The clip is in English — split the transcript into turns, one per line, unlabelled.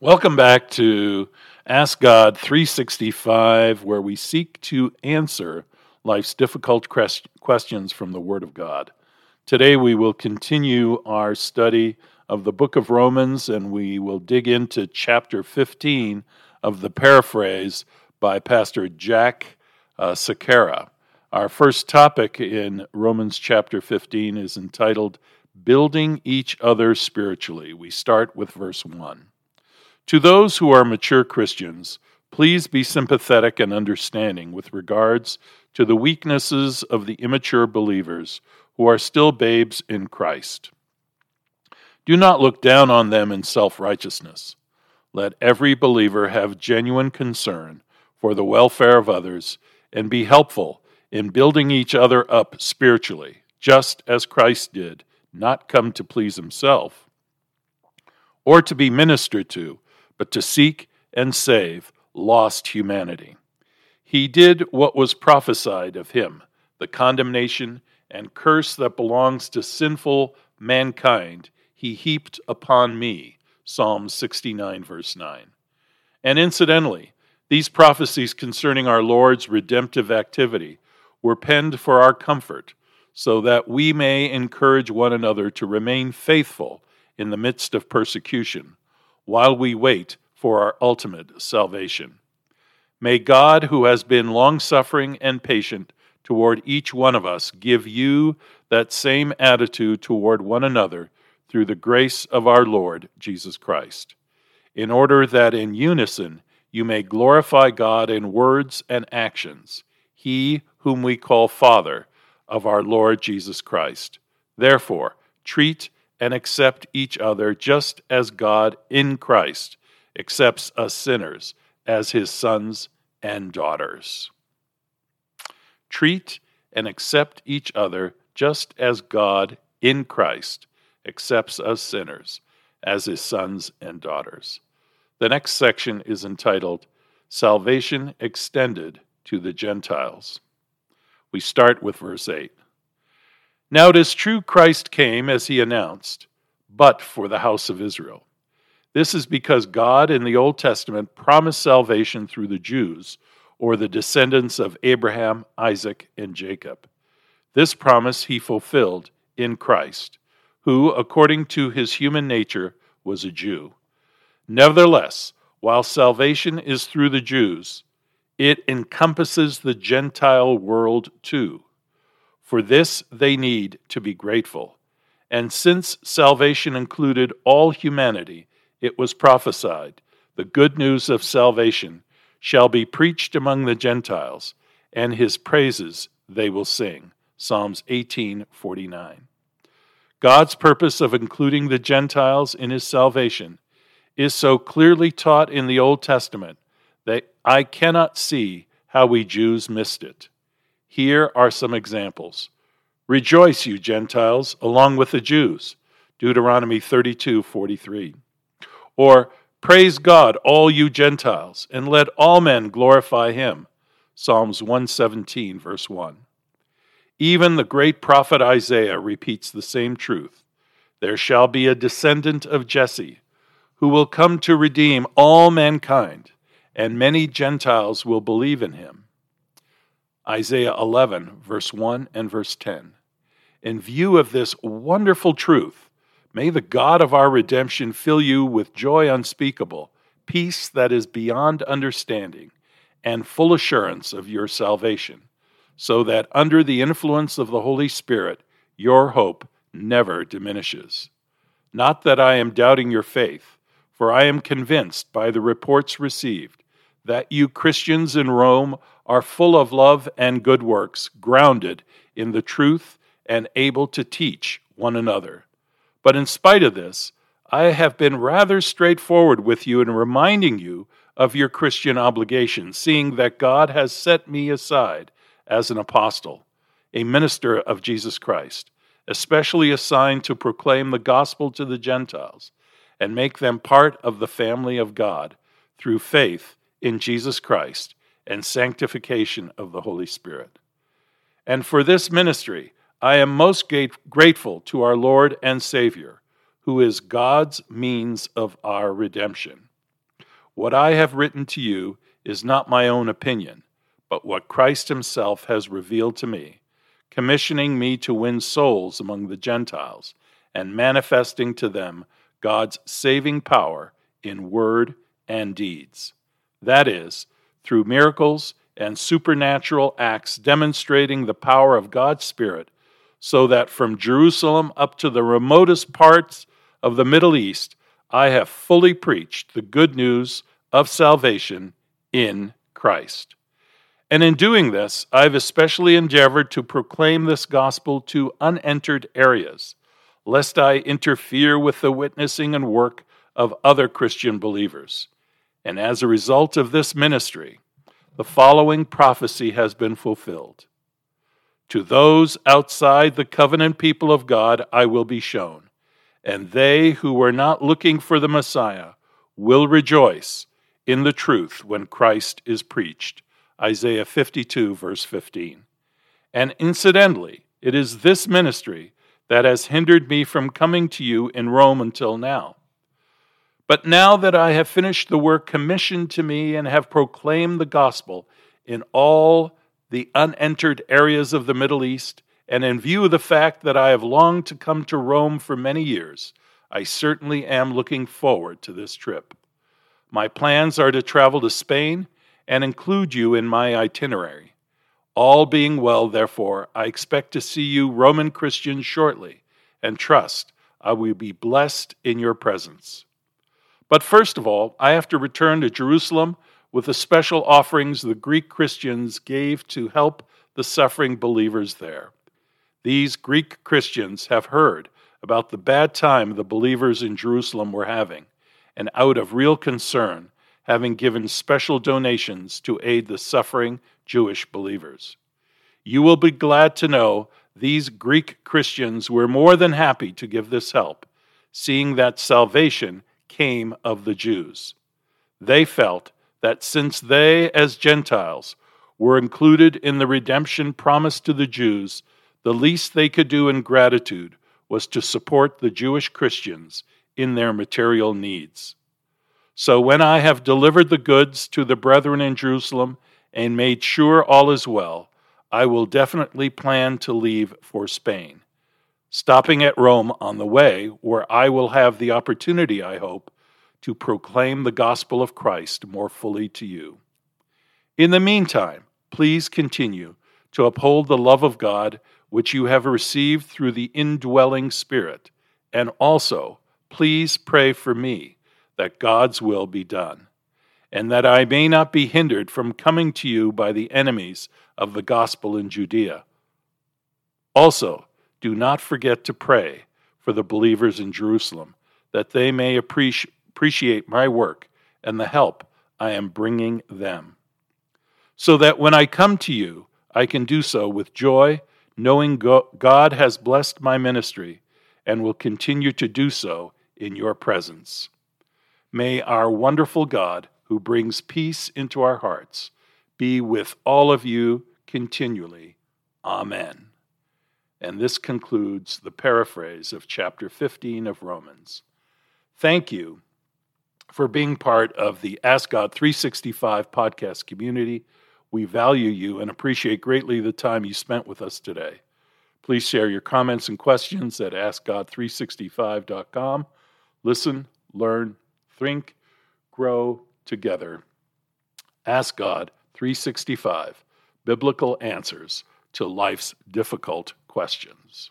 Welcome back to Ask God 365, where we seek to answer life's difficult questions from the Word of God. Today we will continue our study of the book of Romans and we will dig into chapter 15 of the paraphrase by Pastor Jack uh, Sequeira. Our first topic in Romans chapter 15 is entitled Building Each Other Spiritually. We start with verse 1. To those who are mature Christians, please be sympathetic and understanding with regards to the weaknesses of the immature believers who are still babes in Christ. Do not look down on them in self righteousness. Let every believer have genuine concern for the welfare of others and be helpful in building each other up spiritually, just as Christ did, not come to please himself or to be ministered to but to seek and save lost humanity. He did what was prophesied of him the condemnation and curse that belongs to sinful mankind, he heaped upon me. Psalm 69, verse 9. And incidentally, these prophecies concerning our Lord's redemptive activity were penned for our comfort, so that we may encourage one another to remain faithful in the midst of persecution while we wait for our ultimate salvation. May God, who has been long suffering and patient toward each one of us, give you that same attitude toward one another through the grace of our Lord Jesus Christ, in order that in unison you may glorify God in words and actions, He whom we call Father of our Lord Jesus Christ. Therefore, treat and accept each other just as God in Christ accepts us sinners as his sons and daughters. Treat and accept each other just as God in Christ accepts us sinners as his sons and daughters. The next section is entitled Salvation Extended to the Gentiles. We start with verse 8. Now it is true Christ came as he announced, but for the house of Israel. This is because God in the Old Testament promised salvation through the Jews, or the descendants of Abraham, Isaac, and Jacob. This promise he fulfilled in Christ, who, according to his human nature, was a Jew. Nevertheless, while salvation is through the Jews, it encompasses the Gentile world too. For this they need to be grateful. And since salvation included all humanity, it was prophesied the good news of salvation shall be preached among the Gentiles, and his praises they will sing. Psalms 18:49. God's purpose of including the Gentiles in his salvation is so clearly taught in the Old Testament that I cannot see how we Jews missed it. Here are some examples. Rejoice, you Gentiles, along with the Jews. Deuteronomy 32:43. Or praise God, all you Gentiles, and let all men glorify him. Psalms 117 verse 1. Even the great prophet Isaiah repeats the same truth. There shall be a descendant of Jesse who will come to redeem all mankind, and many Gentiles will believe in him. Isaiah 11, verse 1 and verse 10. In view of this wonderful truth, may the God of our redemption fill you with joy unspeakable, peace that is beyond understanding, and full assurance of your salvation, so that under the influence of the Holy Spirit, your hope never diminishes. Not that I am doubting your faith, for I am convinced by the reports received that you Christians in Rome are full of love and good works, grounded in the truth and able to teach one another. But in spite of this, I have been rather straightforward with you in reminding you of your Christian obligations, seeing that God has set me aside as an apostle, a minister of Jesus Christ, especially assigned to proclaim the gospel to the Gentiles and make them part of the family of God through faith in Jesus Christ and sanctification of the Holy Spirit. And for this ministry, I am most grateful to our Lord and Savior, who is God's means of our redemption. What I have written to you is not my own opinion, but what Christ Himself has revealed to me, commissioning me to win souls among the Gentiles and manifesting to them God's saving power in word and deeds. That is, through miracles and supernatural acts demonstrating the power of God's Spirit, so that from Jerusalem up to the remotest parts of the Middle East, I have fully preached the good news of salvation in Christ. And in doing this, I've especially endeavored to proclaim this gospel to unentered areas, lest I interfere with the witnessing and work of other Christian believers. And as a result of this ministry, the following prophecy has been fulfilled To those outside the covenant people of God, I will be shown, and they who were not looking for the Messiah will rejoice in the truth when Christ is preached. Isaiah 52, verse 15. And incidentally, it is this ministry that has hindered me from coming to you in Rome until now. But now that I have finished the work commissioned to me and have proclaimed the gospel in all the unentered areas of the Middle East, and in view of the fact that I have longed to come to Rome for many years, I certainly am looking forward to this trip. My plans are to travel to Spain and include you in my itinerary. All being well, therefore, I expect to see you Roman Christians shortly, and trust I will be blessed in your presence. But first of all, I have to return to Jerusalem with the special offerings the Greek Christians gave to help the suffering believers there. These Greek Christians have heard about the bad time the believers in Jerusalem were having, and out of real concern, having given special donations to aid the suffering Jewish believers. You will be glad to know these Greek Christians were more than happy to give this help, seeing that salvation came of the Jews. They felt that since they, as Gentiles, were included in the redemption promised to the Jews, the least they could do in gratitude was to support the Jewish Christians in their material needs. So when I have delivered the goods to the brethren in Jerusalem and made sure all is well, I will definitely plan to leave for Spain stopping at Rome on the way, where I will have the opportunity, I hope, to proclaim the gospel of Christ more fully to you. In the meantime, please continue to uphold the love of God which you have received through the indwelling Spirit, and also please pray for me that God's will be done, and that I may not be hindered from coming to you by the enemies of the gospel in Judea. Also, do not forget to pray for the believers in Jerusalem, that they may appreciate my work and the help I am bringing them. So that when I come to you, I can do so with joy, knowing God has blessed my ministry and will continue to do so in your presence. May our wonderful God, who brings peace into our hearts, be with all of you continually. Amen. And this concludes the paraphrase of chapter 15 of Romans. Thank you for being part of the Ask God 365 podcast community. We value you and appreciate greatly the time you spent with us today. Please share your comments and questions at AskGod365.com. Listen, learn, think, grow together. Ask God 365 Biblical Answers to Life's Difficult questions.